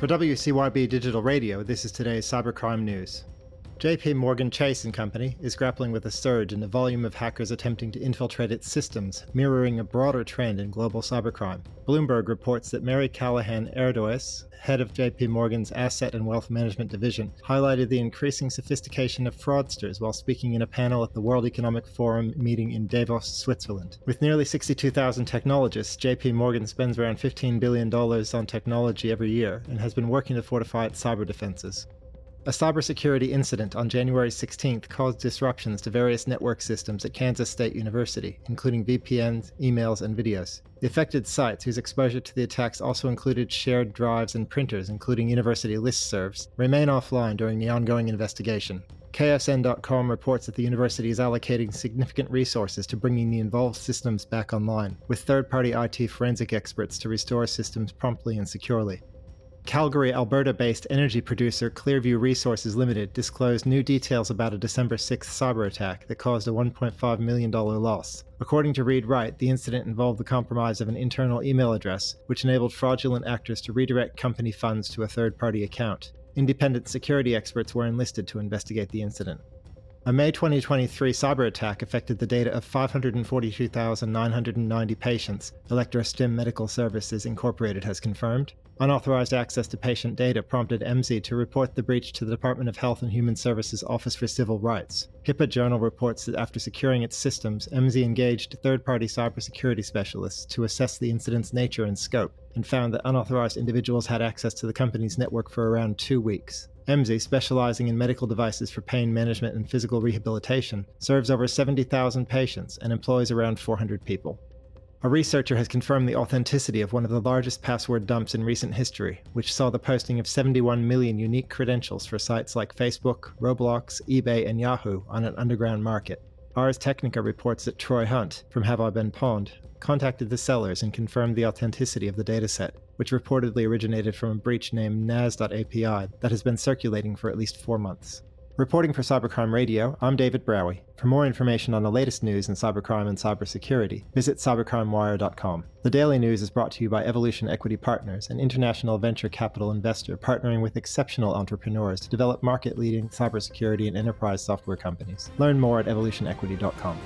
For WCYB Digital Radio, this is today's cybercrime news. JP Morgan Chase and Company is grappling with a surge in the volume of hackers attempting to infiltrate its systems, mirroring a broader trend in global cybercrime. Bloomberg reports that Mary Callahan Erdoes, head of JP Morgan's Asset and Wealth Management Division, highlighted the increasing sophistication of fraudsters while speaking in a panel at the World Economic Forum meeting in Davos, Switzerland. With nearly 62,000 technologists, JP Morgan spends around $15 billion on technology every year and has been working to fortify its cyber defenses. A cybersecurity incident on January 16th caused disruptions to various network systems at Kansas State University, including VPNs, emails, and videos. The affected sites, whose exposure to the attacks also included shared drives and printers, including university listservs, remain offline during the ongoing investigation. KSN.com reports that the university is allocating significant resources to bringing the involved systems back online, with third party IT forensic experts to restore systems promptly and securely. Calgary, Alberta based energy producer Clearview Resources Limited disclosed new details about a December 6th cyber attack that caused a $1.5 million loss. According to Read Write, the incident involved the compromise of an internal email address, which enabled fraudulent actors to redirect company funds to a third party account. Independent security experts were enlisted to investigate the incident. A May 2023 cyber attack affected the data of 542,990 patients, Electrostim Medical Services Incorporated has confirmed. Unauthorized access to patient data prompted EMSI to report the breach to the Department of Health and Human Services Office for Civil Rights. HIPAA Journal reports that after securing its systems, EMSI engaged third party cybersecurity specialists to assess the incident's nature and scope, and found that unauthorized individuals had access to the company's network for around two weeks. EMSI, specializing in medical devices for pain management and physical rehabilitation, serves over 70,000 patients and employs around 400 people. A researcher has confirmed the authenticity of one of the largest password dumps in recent history, which saw the posting of 71 million unique credentials for sites like Facebook, Roblox, eBay, and Yahoo on an underground market. Ars Technica reports that Troy Hunt, from Have I Been Pwned, contacted the sellers and confirmed the authenticity of the dataset, which reportedly originated from a breach named Naz.API that has been circulating for at least four months. Reporting for Cybercrime Radio, I'm David Braue. For more information on the latest news in cybercrime and cybersecurity, visit cybercrimewire.com. The daily news is brought to you by Evolution Equity Partners, an international venture capital investor partnering with exceptional entrepreneurs to develop market leading cybersecurity and enterprise software companies. Learn more at evolutionequity.com.